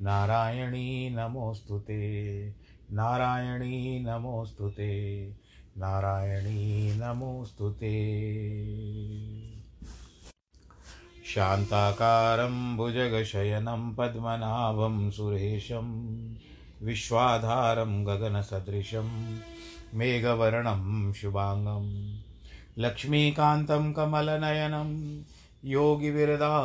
नारायणी नमोऽस्तु ते। नारायणी नमोऽस्तु ते। नारायणी नमोऽस्तु ते। शान्ताकारं भुजगशयनं पद्मनाभं सुरेशं विश्वाधारं गगनसदृशं मेघवर्णं शुभाङ्गं लक्ष्मीकान्तं कमलनयनं योगिविरदानगम्यं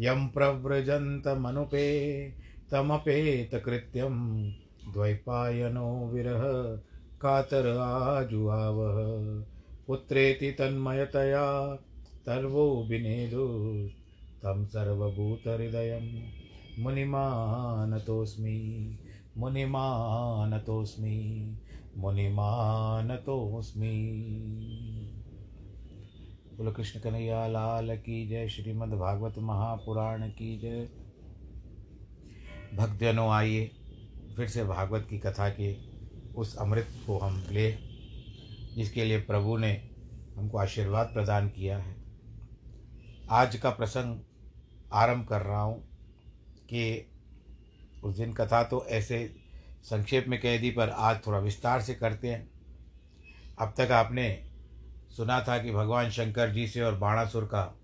यं प्रव्रजन्तमनुपे तमपेतकृत्यं द्वैपायनो विरह कातर आजुहावः। पुत्रेति तन्मयतया तर्वो विनेदु तं सर्वभूतहृदयं। मुनिमानतोऽस्मि मुनिमानतोऽस्मि मुनिमानतोऽस्मि। बोलो, कृष्ण कन्हैया, लाल की जय, श्रीमद् भागवत महापुराण की जय। भक्तजनों, आइए, फिर से भागवत की कथा के उस अमृत को हम ले, जिसके लिए प्रभु ने हमको आशीर्वाद प्रदान किया है। आज का प्रसंग आरंभ कर रहा हूँ कि उस दिन कथा तो ऐसे संक्षेप में कह दी, पर आज थोड़ा विस्तार से करते हैं। अब तक आपने सुना था कि भगवान शंकर जी से और बाणासुर का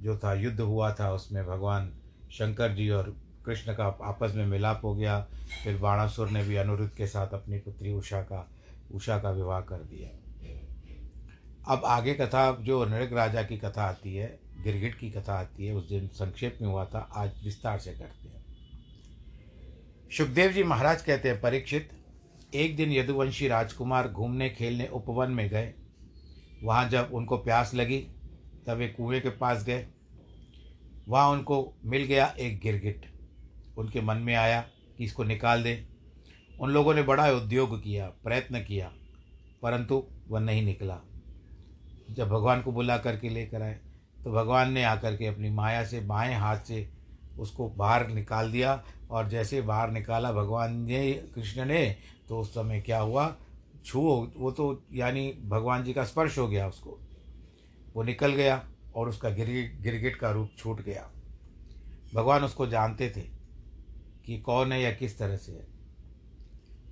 जो था युद्ध हुआ था, उसमें भगवान शंकर जी और कृष्ण का आपस में मिलाप हो गया। फिर बाणासुर ने भी अनुरुद्ध के साथ अपनी पुत्री उषा का उषा का विवाह कर दिया। अब आगे कथा, जो नृग राजा की कथा आती है, गिरगिट की कथा आती है, उस दिन संक्षेप में हुआ था, आज विस्तार से करते हैं। सुखदेव जी महाराज कहते हैं, परीक्षित, एक दिन यदुवंशी राजकुमार घूमने खेलने उपवन में गए। वहाँ जब उनको प्यास लगी, तब वे कुएँ के पास गए। वहाँ उनको मिल गया एक गिरगिट। उनके मन में आया कि इसको निकाल दें। उन लोगों ने बड़ा उद्योग किया, प्रयत्न किया, परंतु वह नहीं निकला। जब भगवान को बुला करके लेकर आए तो भगवान ने आकर के अपनी माया से, बाएँ हाथ से उसको बाहर निकाल दिया। और जैसे बाहर निकाला भगवान ने, कृष्ण ने तो उस समय क्या हुआ? छू वो तो यानी भगवान जी का स्पर्श हो गया उसको। वो निकल गया और उसका गिरगिट गिरगिट का रूप छूट गया। भगवान उसको जानते थे कि कौन है या किस तरह से है।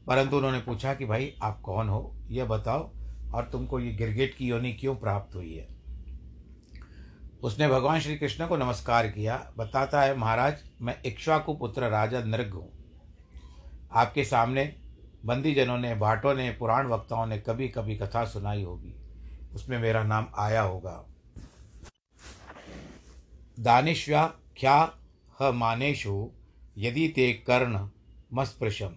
परंतु उन्होंने पूछा कि भाई, आप कौन हो? यह बताओ, और तुमको ये गिरगिट की योनि क्यों प्राप्त हुई है? उसने भगवान श्री कृष्ण को नमस्कार किया। बताता है, महाराज, मैं इक्ष्वाकु पुत्र राजा नृग हूँ। आपके सामने बंदीजनों ने, भाटों ने, पुराण वक्ताओं ने कभी कभी कथा सुनाई होगी। उसमें मेरा नाम आया होगा। दानिश्व्या ख्या ह मानेशु यदि ते कर्ण मस्पृशम?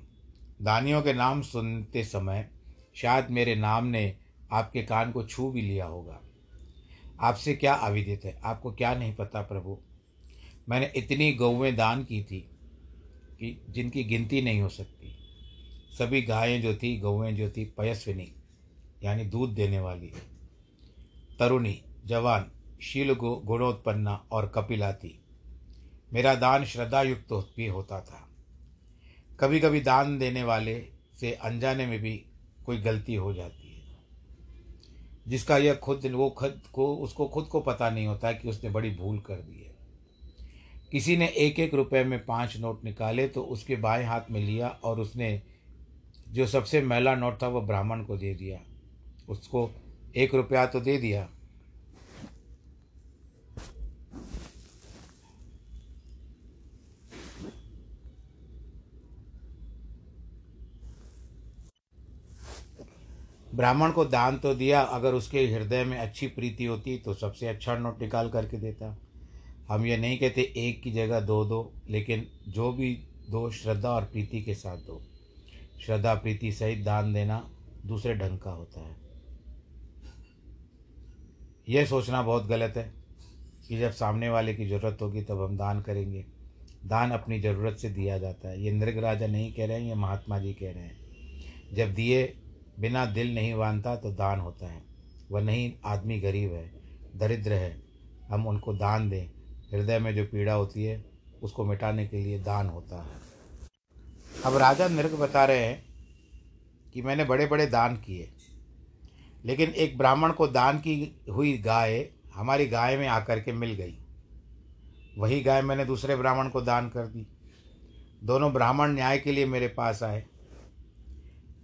दानियों के नाम सुनते समय शायद मेरे नाम ने आपके कान को छू भी लिया होगा। आपसे क्या आविदित है? आपको क्या नहीं पता प्रभु? मैंने इतनी गौवें दान की थी कि जिनकी गिनती नहीं हो सकती। सभी गायें जो थी गौवें जो थी, पयस्विनी, यानी दूध देने वाली। तरुणी, जवान, शील गुणोत्पन्ना और कपिला थी मेरा दान श्रद्धा युक्त भी होता था। कभी कभी दान देने वाले से अनजाने में भी कोई गलती हो जाती है। जिसका यह खुद, वो खुद को, उसको खुद को पता नहीं होता कि उसने बड़ी भूल कर दी है। किसी ने एक एक रुपए में पाँच नोट निकाले तो उसके बाएँ हाथ में लिया और उसने जो सबसे मैला नोट था वो ब्राह्मण को दे दिया। उसको एक रुपया तो दे दिया। ब्राह्मण को दान तो दिया, अगर उसके हृदय में अच्छी प्रीति होती तो सबसे अच्छा नोट निकाल करके देता। हम ये नहीं कहते एक की जगह दो दो, लेकिन जो भी दो श्रद्धा और प्रीति के साथ दो। श्रद्धा, प्रीति सहित दान देना दूसरे ढंग का होता है। यह सोचना बहुत गलत है कि जब सामने वाले की ज़रूरत होगी तब हम दान करेंगे। दान अपनी ज़रूरत से दिया जाता है। ये नृग राजा नहीं कह रहे हैं, ये महात्मा जी कह रहे हैं। जब दिए बिना दिल नहीं बांधता तो दान होता है। वह नहीं, आदमी गरीब है, दरिद्र है। हम उनको दान दें। हृदय में जो पीड़ा होती है, उसको मिटाने के लिए दान होता है। अब राजा नृग बता रहे हैं कि मैंने बड़े बड़े दान किए। लेकिन एक ब्राह्मण को दान की हुई गाय हमारी गाय में आकर के मिल गई। वही गाय मैंने दूसरे ब्राह्मण को दान कर दी। दोनों ब्राह्मण न्याय के लिए मेरे पास आए।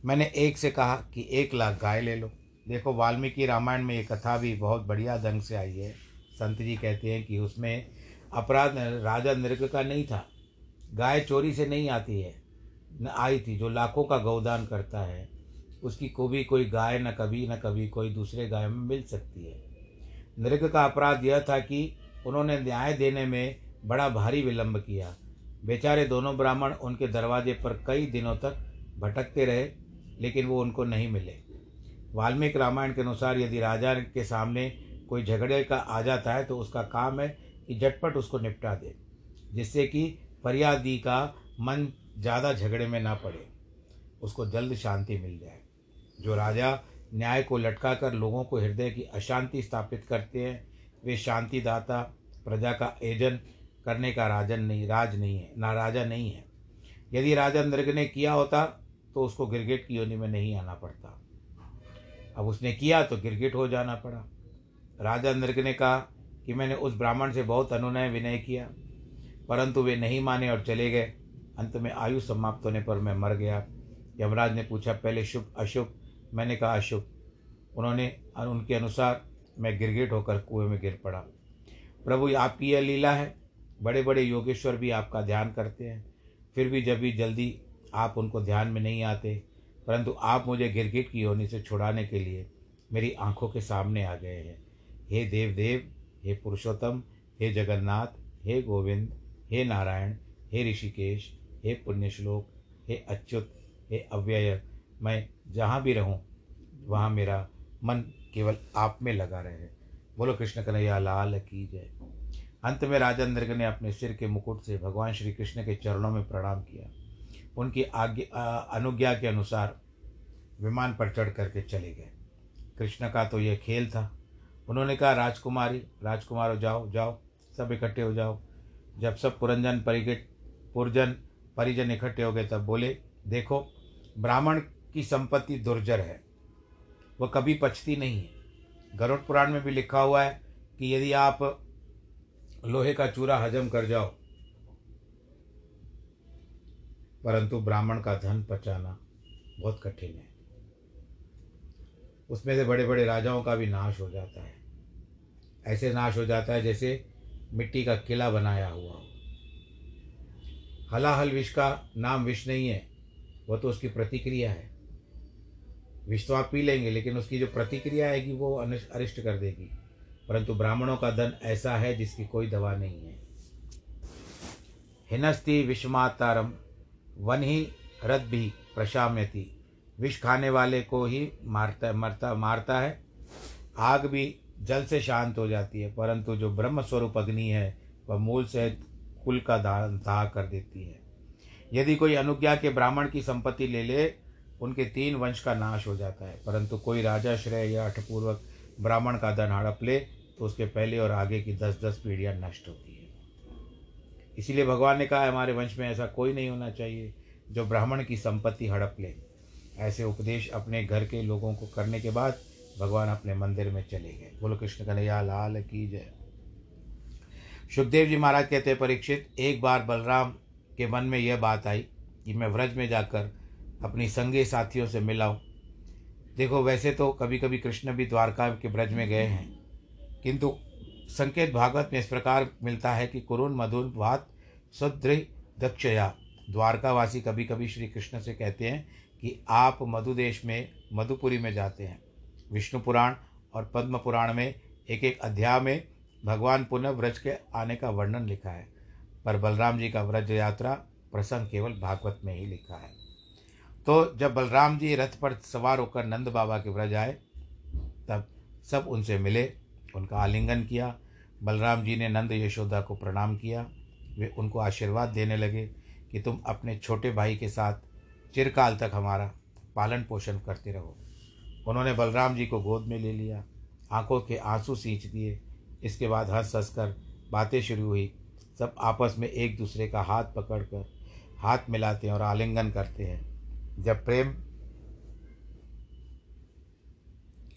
मैंने एक से कहा कि एक लाख गाय ले लो। देखो, वाल्मीकि रामायण में ये कथा भी बहुत बढ़िया ढंग से आई है। संत जी कहते हैं कि उसमें अपराध राजा नृग का नहीं था। गाय चोरी से नहीं आती है। आई थी, जो लाखों का गौदान करता है, उसकी को भी कोई गाय न कभी न कभी कोई दूसरे गाय में मिल सकती है। नृग का अपराध यह था कि उन्होंने न्याय देने में बड़ा भारी विलंब किया। बेचारे दोनों ब्राह्मण उनके दरवाजे पर कई दिनों तक भटकते रहे, लेकिन वो उनको नहीं मिले। वाल्मीकि रामायण के अनुसार यदि राजा के सामने कोई झगड़े का आ जाता है तो उसका काम है कि झटपट उसको निपटा दे, जिससे कि फरियादी का मन ज़्यादा झगड़े में ना पड़े, उसको जल्द शांति मिल जाए। जो राजा न्याय को लटका कर लोगों को हृदय की अशांति स्थापित करते हैं, वे शांतिदाता, प्रजा का एजन करने का राजन नहीं, राज नहीं है, ना राजा नहीं है। यदि राजा नृग ने किया होता तो उसको गिरगिट की योनि में नहीं आना पड़ता। अब उसने किया तो गिरगिट हो जाना पड़ा। राजा नृग ने कहा कि मैंने उस ब्राह्मण से बहुत अनुनय विनय किया, परंतु वे नहीं माने और चले गए। अंत में आयु समाप्त होने पर मैं मर गया। यमराज ने पूछा, पहले शुभ, अशुभ? मैंने कहा, अशुभ। उन्होंने उनके अनुसार मैं गिरगिट होकर कुएँ में गिर पड़ा। प्रभु, आपकी यह लीला है। बड़े बड़े योगेश्वर भी आपका ध्यान करते हैं। फिर भी जब भी जल्दी आप उनको ध्यान में नहीं आते, परंतु आप मुझे गिरगिट की योनि से छुड़ाने के लिए मेरी आँखों के सामने आ गए हैं। हे देव देव हे पुरुषोत्तम, हे जगन्नाथ, हे गोविंद, हे नारायण, हे ऋषिकेश हे पुण्यश्लोक हे अच्युत, हे अव्यय, मैं जहाँ भी रहूँ, वहाँ मेरा मन केवल आप में लगा रहे। बोलो कृष्ण कन्हैया, लाल की जय। अंत में राजा नृग ने अपने सिर के मुकुट से भगवान श्री कृष्ण के चरणों में प्रणाम किया। उनकी आज्ञा अनुज्ञा के अनुसार विमान पर चढ़ करके चले गए। कृष्ण का तो यह खेल था। उन्होंने कहा, राजकुमारी, राजकुमार जाओ जाओ, सब इकट्ठे हो जाओ। जब सब पुरंजन परिगट, पुरजन परिजन इकट्ठे हो गए, तब बोले, देखो, ब्राह्मण की संपत्ति दुर्जर है, वह कभी पचती नहीं है। गरुड़ पुराण में भी लिखा हुआ है कि यदि आप लोहे का चूरा हजम कर जाओ, परंतु ब्राह्मण का धन पचाना बहुत कठिन है। उसमें से बड़े बड़े राजाओं का भी नाश हो जाता है। ऐसे नाश हो जाता है जैसे मिट्टी का किला बनाया हुआ हो। हलाहल विष का नाम विष नहीं है वह तो उसकी प्रतिक्रिया है। विष तो आप पी लेंगे, लेकिन उसकी जो प्रतिक्रिया आएगी, वो अरिष्ट कर देगी। परंतु ब्राह्मणों का धन ऐसा है, जिसकी कोई दवा नहीं है। हिनस्ति विषमातारम वन ही रथ भी प्रशाम्यति। विष खाने वाले को ही मारता, मरता, मारता है। आग भी जल से शांत हो जाती है, परंतु जो ब्रह्म स्वरूप अग्नि है, वह मूल से कुल का दाह कर देती है। यदि कोई अनुज्ञा के ब्राह्मण की संपत्ति ले ले, उनके तीन वंश का नाश हो जाता है। परंतु कोई राजा श्रेय या अठपूर्वक ब्राह्मण का धन हड़प ले तो उसके पहले और आगे की दस दस पीढ़ियाँ नष्ट होती है। इसीलिए भगवान ने कहा, हमारे वंश में ऐसा कोई नहीं होना चाहिए जो ब्राह्मण की संपत्ति हड़प ले। ऐसे उपदेश अपने घर के लोगों को करने के बाद भगवान अपने मंदिर में चले गए। बोलो, कृष्ण कन्हैया, लाल की जय। सुखदेव जी महाराज कहते परीक्षित, एक बार बलराम के मन में यह बात आई कि मैं व्रज में जाकर अपनी संगी साथियों से मिलाऊं देखो, वैसे तो कभी कभी कृष्ण भी द्वारका के ब्रज में गए हैं, किंतु संकेत भागवत में इस प्रकार मिलता है कि कुरुन मधुन वात सुदृढ़ दक्षया। द्वारकावासी कभी कभी श्री कृष्ण से कहते हैं कि आप मधुदेश में, मधुपुरी में जाते हैं। विष्णु पुराण और पद्म पुराण में एक एक अध्याय में भगवान पुनः व्रज के आने का वर्णन लिखा है, पर बलराम जी का व्रज यात्रा प्रसंग केवल भागवत में ही लिखा है। तो जब बलराम जी रथ पर सवार होकर नंद बाबा के व्रज आए, तब सब उनसे मिले, उनका आलिंगन किया, बलराम जी ने नंद यशोदा को प्रणाम किया, वे उनको आशीर्वाद देने लगे कि तुम अपने छोटे भाई के साथ चिरकाल तक हमारा पालन पोषण करते रहो। उन्होंने बलराम जी को गोद में ले लिया, आँखों के आँसू सींच दिए इसके बाद हंस हंस कर बातें शुरू हुई। सब आपस में एक दूसरे का हाथ पकड़कर हाथ मिलाते हैं और आलिंगन करते हैं। जब प्रेम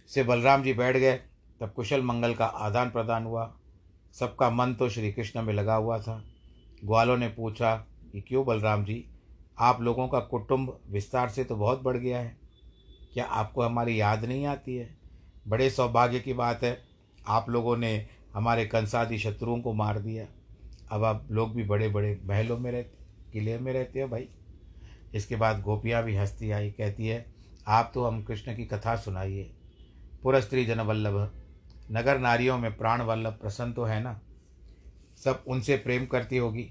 से बलराम जी बैठ गए, तब कुशल मंगल का आदान प्रदान हुआ। सबका मन तो श्री कृष्ण में लगा हुआ था। ग्वालों ने पूछा कि क्यों बलराम जी, आप लोगों का कुटुंब विस्तार से तो बहुत बढ़ गया है। क्या आपको हमारी याद नहीं आती है? बड़े सौभाग्य की बात है आप लोगों ने हमारे कंसादी शत्रुओं को मार दिया। अब आप लोग भी बड़े बड़े महलों में रहते, किले में रहते हो भाई। इसके बाद गोपियाँ भी हंसती आई, कहती है, आप तो हम कृष्ण की कथा सुनाइए। पुरस्त्री जन वल्लभ नगर नारियों में प्राण वल्लभ प्रसन्न तो है ना? सब उनसे प्रेम करती होगी।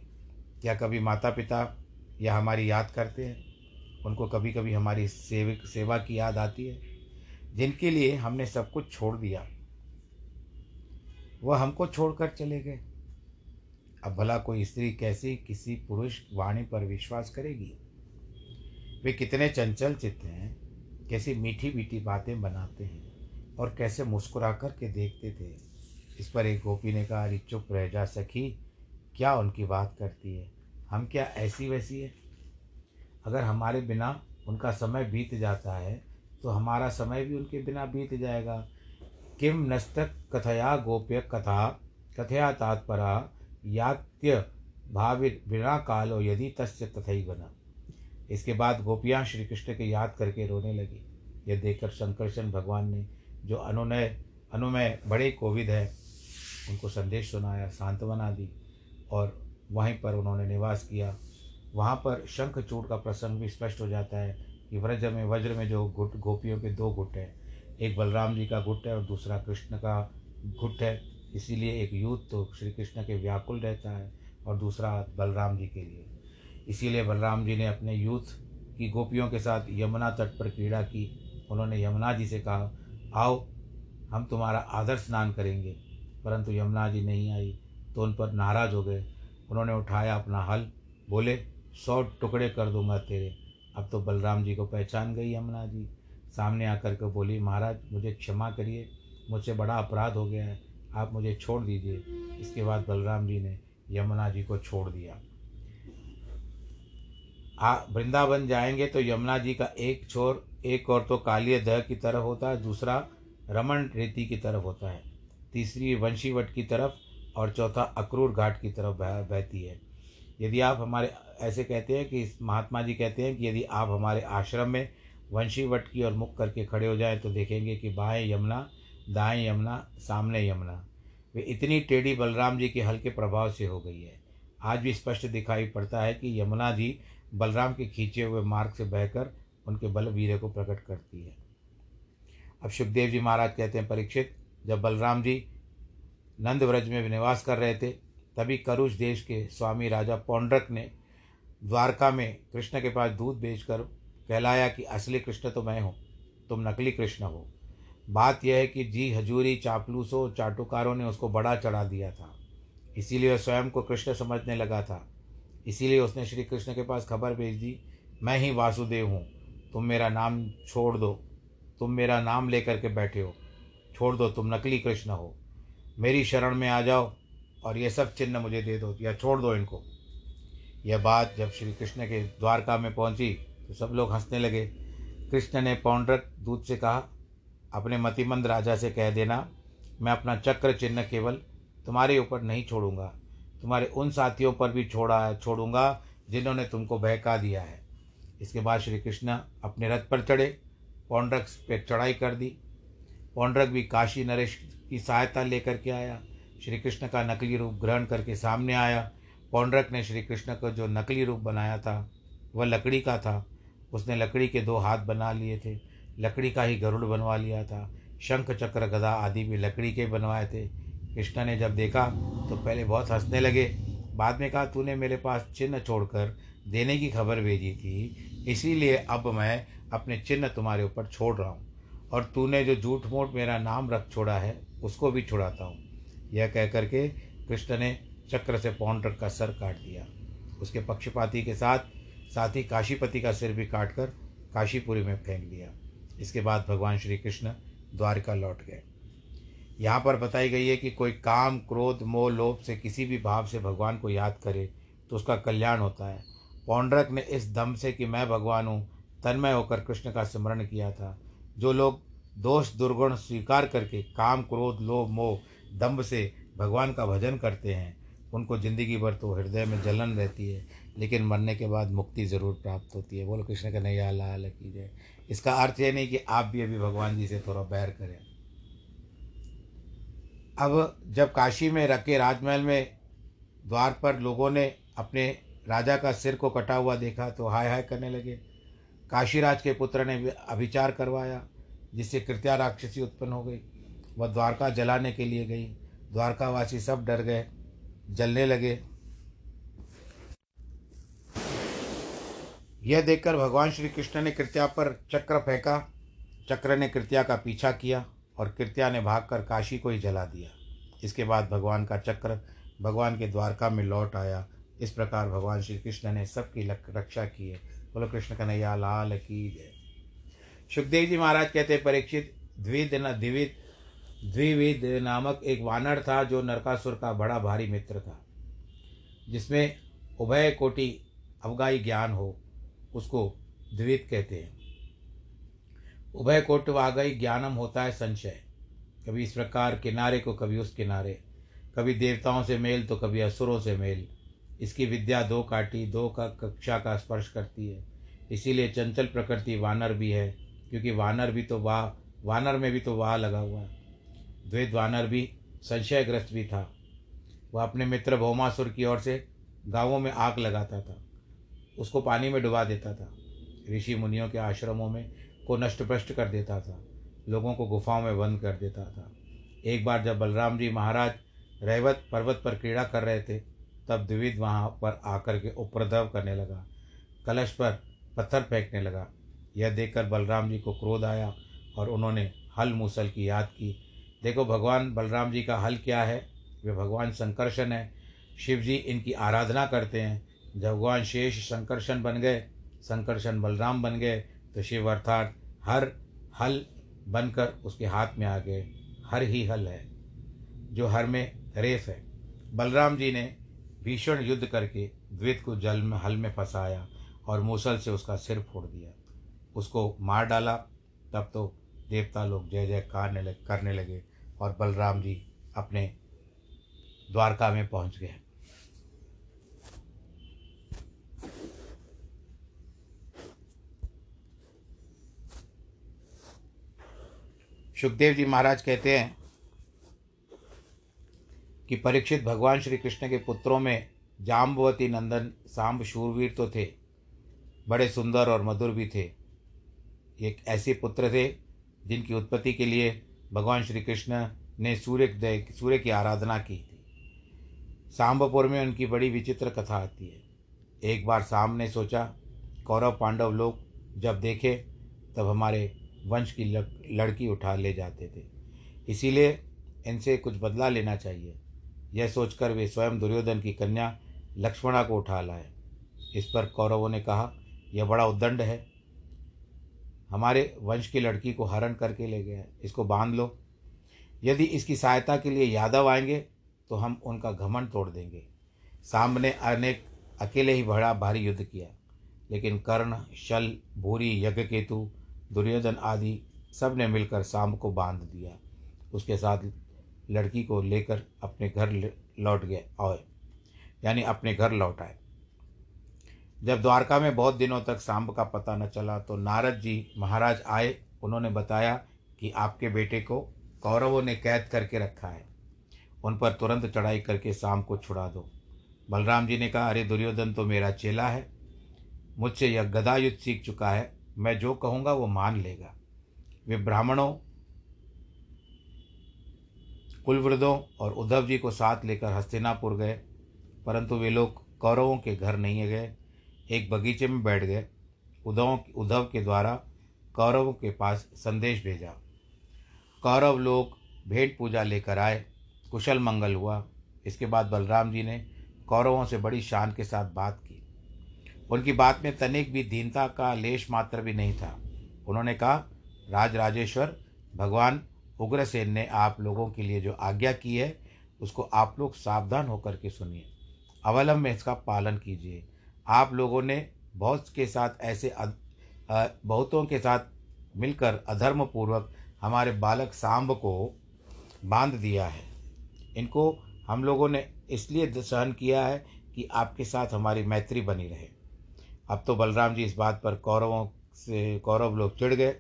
क्या कभी माता पिता या हमारी याद करते हैं? उनको कभी कभी हमारी सेविक, सेवा की याद आती है। जिनके लिए हमने सब कुछ छोड़ दिया। वह हमको छोड़कर चले गए। अब भला कोई स्त्री कैसे किसी पुरुष वाणी पर विश्वास करेगी? वे कितने चंचल चित्त हैं, कैसी मीठी मीठी बातें बनाते हैं और कैसे मुस्कुरा कर के देखते थे। इस पर एक गोपी ने कहा, अरे चुप रह जा सखी, क्या उनकी बात करती है? हम क्या ऐसी वैसी है? अगर हमारे बिना उनका समय बीत जाता है तो हमारा समय भी उनके बिना बीत जाएगा। किम नस्तक कथया गोप्य कथा कथया तात्परा यात्य भाविर बिना कालो यदि तस्य तथई बना इसके बाद गोपियाँ श्री कृष्ण के याद करके रोने लगी। यह देखकर शंकरशन भगवान ने जो अनुनय, अनुमय बड़े कोविद है, उनको संदेश सुनाया, सांत्वना दी और वहीं पर उन्होंने निवास किया। वहाँ पर शंखचूड़ का प्रसंग भी स्पष्ट हो जाता है कि व्रज में, वज्र में जो गुट, गोपियों के दो गुट हैं एक बलराम जी का गुट है और दूसरा कृष्ण का गुट है। इसीलिए एक यूथ तो श्री कृष्ण के व्याकुल रहता है और दूसरा बलराम जी के लिए। इसीलिए बलराम जी ने अपने यूथ की गोपियों के साथ यमुना तट पर क्रीड़ा की। उन्होंने यमुना जी से कहा, आओ, हम तुम्हारा आदर स्नान करेंगे। परंतु यमुना जी नहीं आई तो उन पर नाराज़ हो गए। उन्होंने उठाया अपना हल, बोले, सौ टुकड़े कर दूँ मैं तेरे। अब तो बलराम जी को पहचान गई यमुना जी। सामने आकर के बोली, महाराज, मुझे क्षमा करिए, मुझसे बड़ा अपराध हो गया है, आप मुझे छोड़ दीजिए। इसके बाद बलराम जी ने यमुना जी को छोड़ दिया। आ, वृंदावन जाएँगे तो यमुना जी का एक छोर, एक और तो कालिय दह की तरफ़ होता है, दूसरा रमन रेती की तरफ़ होता है, तीसरी वंशीवट की तरफ़, और चौथा अक्रूर घाट की तरफ़ बह, बहती है। यदि आप हमारे, ऐसे कहते हैं कि, महात्मा जी कहते हैं कि यदि आप हमारे आश्रम में वंशीवट की ओर मुख करके खड़े हो जाएँ तो देखेंगे कि बाएँ यमुना, दाएँ यमुना, सामने यमुना। वे इतनी टेढ़ी बलराम जी के हल्के प्रभाव से हो गई है। आज भी स्पष्ट दिखाई पड़ता है कि यमुना जी बलराम के खींचे हुए मार्ग से बहकर उनके बल वीर को प्रकट करती है। अब सुखदेव जी महाराज कहते हैं, परीक्षित, जब बलराम जी नंद व्रज में निवास कर रहे थे, तभी करुष देश के स्वामी राजा पौंड्रक ने द्वारका में कृष्ण के पास दूध बेचकर कहलाया कि असली कृष्ण तो मैं हूँ, तुम नकली कृष्ण हो। बात यह है कि जी हजूरी चापलूसों चाटुकारों ने उसको बड़ा चढ़ा दिया था। इसीलिए वह स्वयं को कृष्ण समझने लगा था। इसीलिए उसने श्री कृष्ण के पास खबर भेज दी, मैं ही वासुदेव हूँ, तुम मेरा नाम छोड़ दो, तुम मेरा नाम लेकर के बैठे हो, छोड़ दो, तुम नकली कृष्ण हो। मेरी शरण में आ जाओ और ये सब चिन्ह मुझे दे दो या छोड़ दो इनको। यह बात जब श्री कृष्ण के द्वारका में पहुँची तो सब लोग हंसने लगे। कृष्ण ने पौंड्रक दूत से कहा, अपने मतिमंद राजा से कह देना, मैं अपना चक्र चिन्ह केवल तुम्हारे ऊपर नहीं छोड़ूँगा, तुम्हारे उन साथियों पर भी छोड़ा, छोड़ूँगा जिन्होंने तुमको बहका दिया है। इसके बाद श्री कृष्ण अपने रथ पर चढ़े, पौंड्रक पे चढ़ाई कर दी। पौंड्रक भी काशी नरेश की सहायता लेकर के आया। श्री कृष्ण का नकली रूप ग्रहण करके सामने आया। पौंड्रक ने श्री कृष्ण को जो नकली रूप बनाया था, वह लकड़ी का था। उसने लकड़ी के दो हाथ बना लिए थे। लकड़ी का ही गरुड़ बनवा लिया था। शंख, चक्र, गदा आदि भी लकड़ी के बनवाए थे। कृष्ण ने जब देखा तो पहले बहुत हंसने लगे। बाद में कहा, तूने मेरे पास चिन्ह छोड़कर देने की खबर भेजी थी। इसीलिए अब मैं अपने चिन्ह तुम्हारे ऊपर छोड़ रहा हूँ। और तूने जो झूठ मूठ मेरा नाम रख छोड़ा है, उसको भी छुड़ाता हूँ। यह कह करके कृष्ण ने चक्र से पौंड्रक का सर काट दिया। उसके पक्षपाती के साथ साथ ही काशीपति का सिर भी काट कर काशीपुरी में फेंक दिया। इसके बाद भगवान श्री कृष्ण द्वारका लौट गए। यहाँ पर बताई गई है कि कोई काम, क्रोध, मोह, लोभ से किसी भी भाव से भगवान को याद करे तो उसका कल्याण होता है। पौंड्रक ने इस दम से कि मैं भगवान हूँ, तन्मय होकर कृष्ण का स्मरण किया था। जो लोग दोष, दुर्गुण स्वीकार करके काम, क्रोध, लोभ, मोह, दम्भ से भगवान का भजन करते हैं, उनको ज़िंदगी भर तो हृदय में जलन रहती है। लेकिन मरने के बाद मुक्ति ज़रूर प्राप्त होती है। बोलो, कृष्ण का नैया लाल की जाए इसका अर्थ ये नहीं कि आप भी अभी भगवान जी से थोड़ा बैर करें। अब जब काशी में रखे राजमहल में द्वार पर लोगों ने अपने राजा का सिर को कटा हुआ देखा तो हाय हाय करने लगे। काशीराज के पुत्र ने अभिचार करवाया, जिससे कृत्या राक्षसी उत्पन्न हो गई। वह द्वारका जलाने के लिए गई। द्वारकावासी सब डर गए, जलने लगे। यह देखकर भगवान श्री कृष्ण ने कृत्या पर चक्र फेंका। चक्र ने कृत्या का पीछा किया और कृत्या ने भागकर काशी को ही जला दिया। इसके बाद भगवान का चक्र भगवान के द्वारका में लौट आया। इस प्रकार भगवान श्री कृष्ण ने सबकी रक्षा की है। बोलो कृष्ण कन्हैया, लाल की जय। सुखदेव जी महाराज कहते परीक्षित द्विद न द्विविद द्विविद नामक एक वानर था जो नरकासुर का बड़ा भारी मित्र था, जिसमें उभय कोटि अवगाई ज्ञान हो। उसको द्वित कहते हैं। उभय कोट वागई ज्ञानम होता है संशय। कभी इस प्रकार किनारे को कभी उस किनारे। कभी देवताओं से मेल तो कभी असुरों से मेल। इसकी विद्या दो काटी, दो का कक्षा का स्पर्श करती है। इसीलिए चंचल प्रकृति वानर भी है, क्योंकि वानर भी तो वाह वानर में भी तो वाह लगा हुआ है। द्वैत वानर भी संशयग्रस्त भी था। वह अपने मित्र भौमासुर की ओर से गाँवों में आग लगाता था। उसको पानी में डुबा देता था। ऋषि मुनियों के आश्रमों में को नष्ट भ्रष्ट कर देता था। लोगों को गुफाओं में बंद कर देता था। एक बार जब बलराम जी महाराज रैवत पर्वत पर क्रीड़ा कर रहे थे, तब द्विविध वहाँ पर आकर के उपद्रव करने लगा। कलश पर पत्थर फेंकने लगा। यह देखकर बलराम जी को क्रोध आया और उन्होंने हल मूसल की याद की। देखो भगवान बलराम जी का हल क्या है? वे भगवान संकर्षण है। शिव जी इनकी आराधना करते हैं। भगवान शेष संकर्षण बन गए, संकर्षण बलराम बन गए तो शिव अर्थात हर हल बनकर उसके हाथ में आ गए। हर ही हल है, जो हर में रेफ है। बलराम जी ने भीषण युद्ध करके द्वित को जल में, हल में फंसाया और मूसल से उसका सिर फोड़ दिया। उसको मार डाला, तब तो देवता लोग जय जय करने लगे और बलराम जी अपने द्वारका में पहुँच गए। सुखदेव जी महाराज कहते हैं कि परीक्षित भगवान श्री कृष्ण के पुत्रों में जाम्बवती नंदन, सांब शूरवीर तो थे, बड़े सुंदर और मधुर भी थे। एक ऐसे पुत्र थे जिनकी उत्पत्ति के लिए भगवान श्री कृष्ण ने सूर्य सूर्य की आराधना की थी। सांबपुर में उनकी बड़ी विचित्र कथा आती है। एक बार सांब ने सोचा, कौरव पांडव लोग जब देखे, तब हमारे वंश की लड़की उठा ले जाते थे। इसीलिए इनसे कुछ बदला लेना चाहिए। यह सोचकर वे स्वयं दुर्योधन की कन्या लक्ष्मणा को उठा लाए। इस पर कौरवों ने कहा, यह बड़ा उद्दंड है। हमारे वंश की लड़की को हरण करके ले गया इसको बाँध लो। यदि इसकी सहायता के लिए यादव आएँगे तो हम उनका घमंड तोड़ देंगे। सामने अनेक, अकेले ही बड़ा भारी युद्ध किया। लेकिन कर्ण, शल, भूरी यज्ञ केतु दुर्योधन आदि सबने मिलकर सांब को बाँध दिया। उसके साथ लड़की को लेकर अपने घर लौट गए और यानी अपने घर लौट आए। जब द्वारका में बहुत दिनों तक सांब का पता न चला तो नारद जी महाराज आए। उन्होंने बताया कि आपके बेटे को कौरवों ने कैद करके रखा है। उन पर तुरंत चढ़ाई करके शाम को छुड़ा दो। बलराम जी ने कहा, अरे दुर्योधन तो मेरा चेला है। मुझसे यह गदा युद्ध सीख चुका है। मैं जो कहूँगा वो मान लेगा। वे ब्राह्मणों, कुलवृद्धों और उद्धव जी को साथ लेकर हस्तिनापुर गए, परंतु वे लोग कौरवों के घर नहीं गए, एक बगीचे में बैठ गए। उद्धव उद्धव के द्वारा कौरवों के पास संदेश भेजा। कौरव लोग भेंट पूजा लेकर आए। कुशल मंगल हुआ। इसके बाद बलराम जी ने कौरवों से बड़ी शान के साथ बात की। उनकी बात में तनिक भी दीनता का लेश मात्र भी नहीं था। उन्होंने कहा, राज राजेश्वर, भगवान उग्रसेन ने आप लोगों के लिए जो आज्ञा की है, उसको आप लोग सावधान होकर के सुनिए। अवलंब में इसका पालन कीजिए। आप लोगों ने बहुत के साथ ऐसे बहुतों के साथ मिलकर अधर्म पूर्वक हमारे बालक सांब को बाँध दिया है। इनको हम लोगों ने इसलिए सहन किया है कि आपके साथ हमारी मैत्री बनी रहे। अब तो बलराम जी इस बात पर कौरवों से, कौरव लोग चिढ़ गए।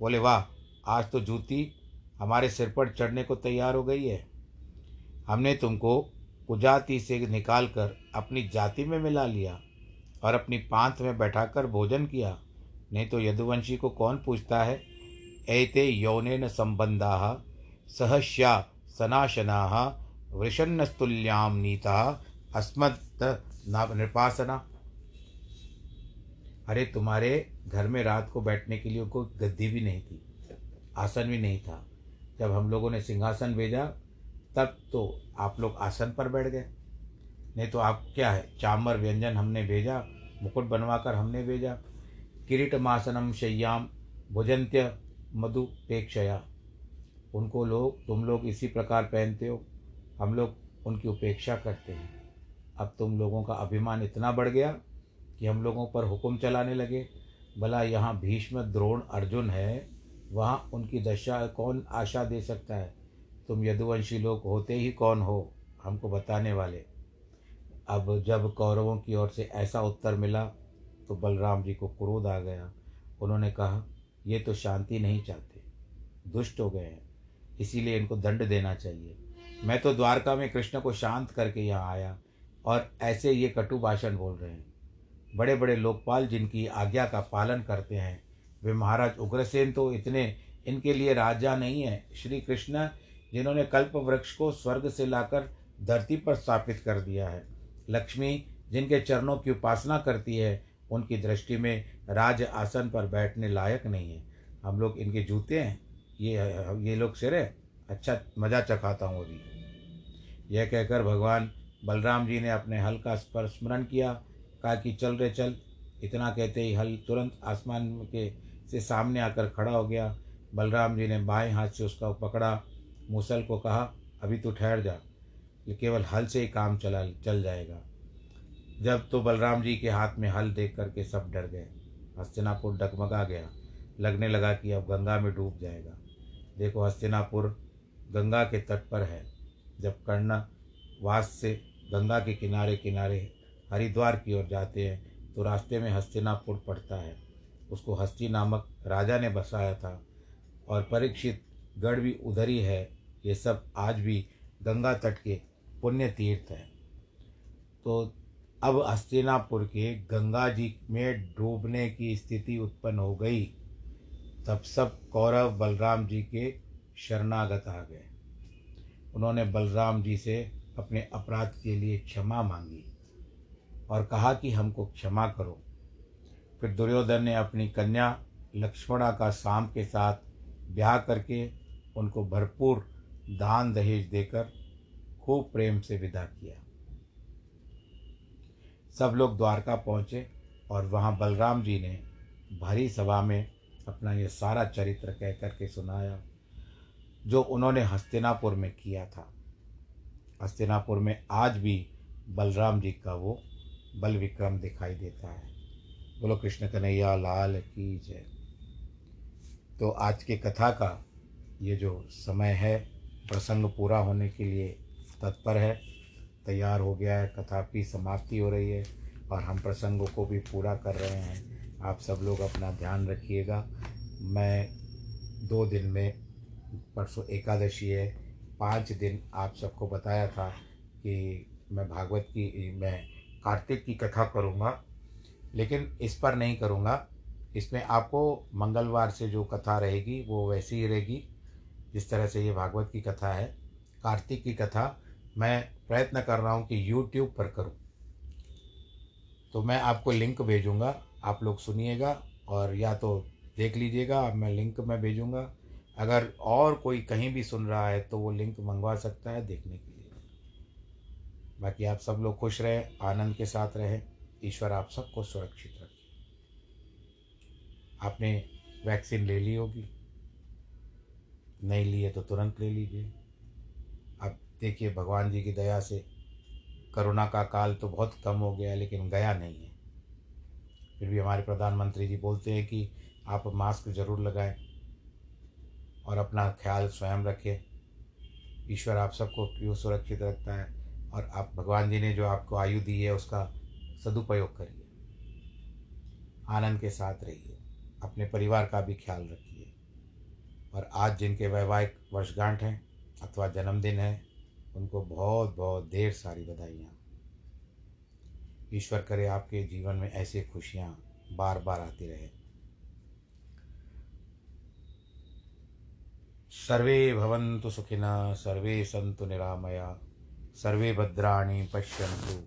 बोले, वाह, आज तो जूती हमारे सिर पर चढ़ने को तैयार हो गई है। हमने तुमको कुजाति से निकाल कर अपनी जाति में मिला लिया और अपनी पांथ में बैठाकर भोजन किया। नहीं तो यदुवंशी को कौन पूछता है? एते यौन संबंधा सहस्या सनाशना वृषन्नस्तुल्याम नीता अस्मत् नृपासना। अरे तुम्हारे घर में रात को बैठने के लिए कोई गद्दी भी नहीं थी, आसन भी नहीं था। जब हम लोगों ने सिंहासन भेजा, तब तो आप लोग आसन पर बैठ गए। नहीं तो आप, क्या है, चामर व्यंजन हमने भेजा, मुकुट बनवाकर हमने भेजा। किरीट मासनम शय्याम भुजंत्य मधुपेक्षया उनको लोग, तुम लोग इसी प्रकार पहनते हो। हम लोग उनकी उपेक्षा करते हैं। अब तुम लोगों का अभिमान इतना बढ़ गया कि हम लोगों पर हुक्म चलाने लगे। भला यहाँ भीष्म द्रोण अर्जुन है, वहाँ उनकी दशा कौन आशा दे सकता है? तुम यदुवंशी लोग होते ही कौन हो, हमको बताने वाले। अब जब कौरवों की ओर से ऐसा उत्तर मिला तो बलराम जी को क्रोध आ गया। उन्होंने कहा, ये तो शांति नहीं चाहते। दुष्ट हो गए हैं। इसीलिए इनको दंड देना चाहिए। मैं तो द्वारका में कृष्ण को शांत करके यहाँ आया और ऐसे ये कटु भाषण बोल रहे हैं। बड़े बड़े लोकपाल जिनकी आज्ञा का पालन करते हैं। वे महाराज उग्रसेन तो इतने, इनके लिए राजा नहीं है। श्री कृष्ण जिन्होंने कल्प वृक्ष को स्वर्ग से लाकर धरती पर स्थापित कर दिया है। लक्ष्मी जिनके चरणों की उपासना करती है, उनकी दृष्टि में राज आसन पर बैठने लायक नहीं है। हम लोग इनके जूते हैं। ये ये लोग सिर है। अच्छा मज़ा चखाता हूँ अभी। यह कहकर भगवान बलराम जी ने अपने हल का स्मरण किया कहा कि, चल रे, चल। इतना कहते ही हल तुरंत आसमान के से सामने आकर खड़ा हो गया। बलराम जी ने बाएँ हाथ से उसका पकड़ा, मूसल को कहा, अभी तो ठहर जा, केवल हल से ही काम चला, चल जाएगा। जब तो बलराम जी के हाथ में हल देख करके सब डर गए। हस्तिनापुर डगमगा गया। लगने लगा कि अब गंगा में डूब जाएगा। देखो, हस्तिनापुर गंगा के तट पर है। जब कर्ण वास से गंगा के किनारे किनारे हरिद्वार की ओर जाते हैं तो रास्ते में हस्तिनापुर पड़ता है। उसको हस्ती नामक राजा ने बसाया था, और परीक्षित गढ़ भी उधर ही है। ये सब आज भी गंगा तट के पुण्य तीर्थ हैं। तो अब हस्तिनापुर के गंगा जी में डूबने की स्थिति उत्पन्न हो गई। तब सब कौरव बलराम जी के शरणागत आ गए। उन्होंने बलराम जी से अपने अपराध के लिए क्षमा मांगी। और कहा कि हमको क्षमा करो। फिर दुर्योधन ने अपनी कन्या लक्ष्मणा का शाम के साथ ब्याह करके उनको भरपूर दान दहेज देकर खूब प्रेम से विदा किया। सब लोग द्वारका पहुँचे और वहाँ बलराम जी ने भारी सभा में अपना ये सारा चरित्र कह करके सुनाया, जो उन्होंने हस्तिनापुर में किया था। हस्तिनापुर में आज भी बलराम जी का वो बल विक्रम दिखाई देता है। बोलो, कृष्ण कन्हैया, लाल की जय। तो आज के कथा का ये जो समय है, प्रसंग पूरा होने के लिए तत्पर है। तैयार हो गया है, कथा की समाप्ति हो रही है और हम प्रसंगों को भी पूरा कर रहे हैं। आप सब लोग अपना ध्यान रखिएगा। मैं दो दिन में, परसों एकादशी है, पाँच दिन आप सबको बताया था कि मैं भागवत की, मैं कार्तिक की कथा करूँगा, लेकिन इस पर नहीं करूँगा। इसमें आपको मंगलवार से जो कथा रहेगी, वो वैसी ही रहेगी, जिस तरह से ये भागवत की कथा है। कार्तिक की कथा मैं प्रयत्न कर रहा हूँ कि यूट्यूब पर करूँ। तो मैं आपको लिंक भेजूँगा, आप लोग सुनिएगा और या तो देख लीजिएगा, मैं लिंक मैं भेजूँगा। अगर और कोई कहीं भी सुन रहा है तो वो लिंक मंगवा सकता है देखने के लिए। बाकी आप सब लोग खुश रहें, आनंद के साथ रहें, ईश्वर आप सबको सुरक्षित रखे। आपने वैक्सीन ले ली होगी, नहीं लिए तो तुरंत ले लीजिए। अब देखिए, भगवान जी की दया से करोना का काल तो बहुत कम हो गया, लेकिन गया नहीं है। फिर भी हमारे प्रधानमंत्री जी बोलते हैं कि आप मास्क ज़रूर लगाएँ और अपना ख्याल स्वयं रखें। ईश्वर आप सबको क्यों सुरक्षित रखता है। और आप भगवान जी ने जो आपको आयु दी है, उसका सदुपयोग करिए। आनंद के साथ रहिए। अपने परिवार का भी ख्याल रखिए। और आज जिनके वैवाहिक वर्षगांठ हैं अथवा जन्मदिन है, उनको बहुत बहुत ढेर सारी बधाइयाँ। ईश्वर करे आपके जीवन में ऐसे खुशियाँ बार बार आती रहे। सर्वे भवन्तु सुखिना सर्वे सन्तु निरामया। सर्वे भद्राणि पश्यन्तु।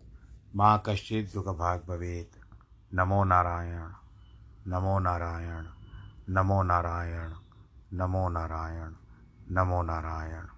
माँ कश्चित् दुःखभाग् भवेत्। नमो नारायण नमो नारायण नमो नारायण नमो नारायण नमो नारायण।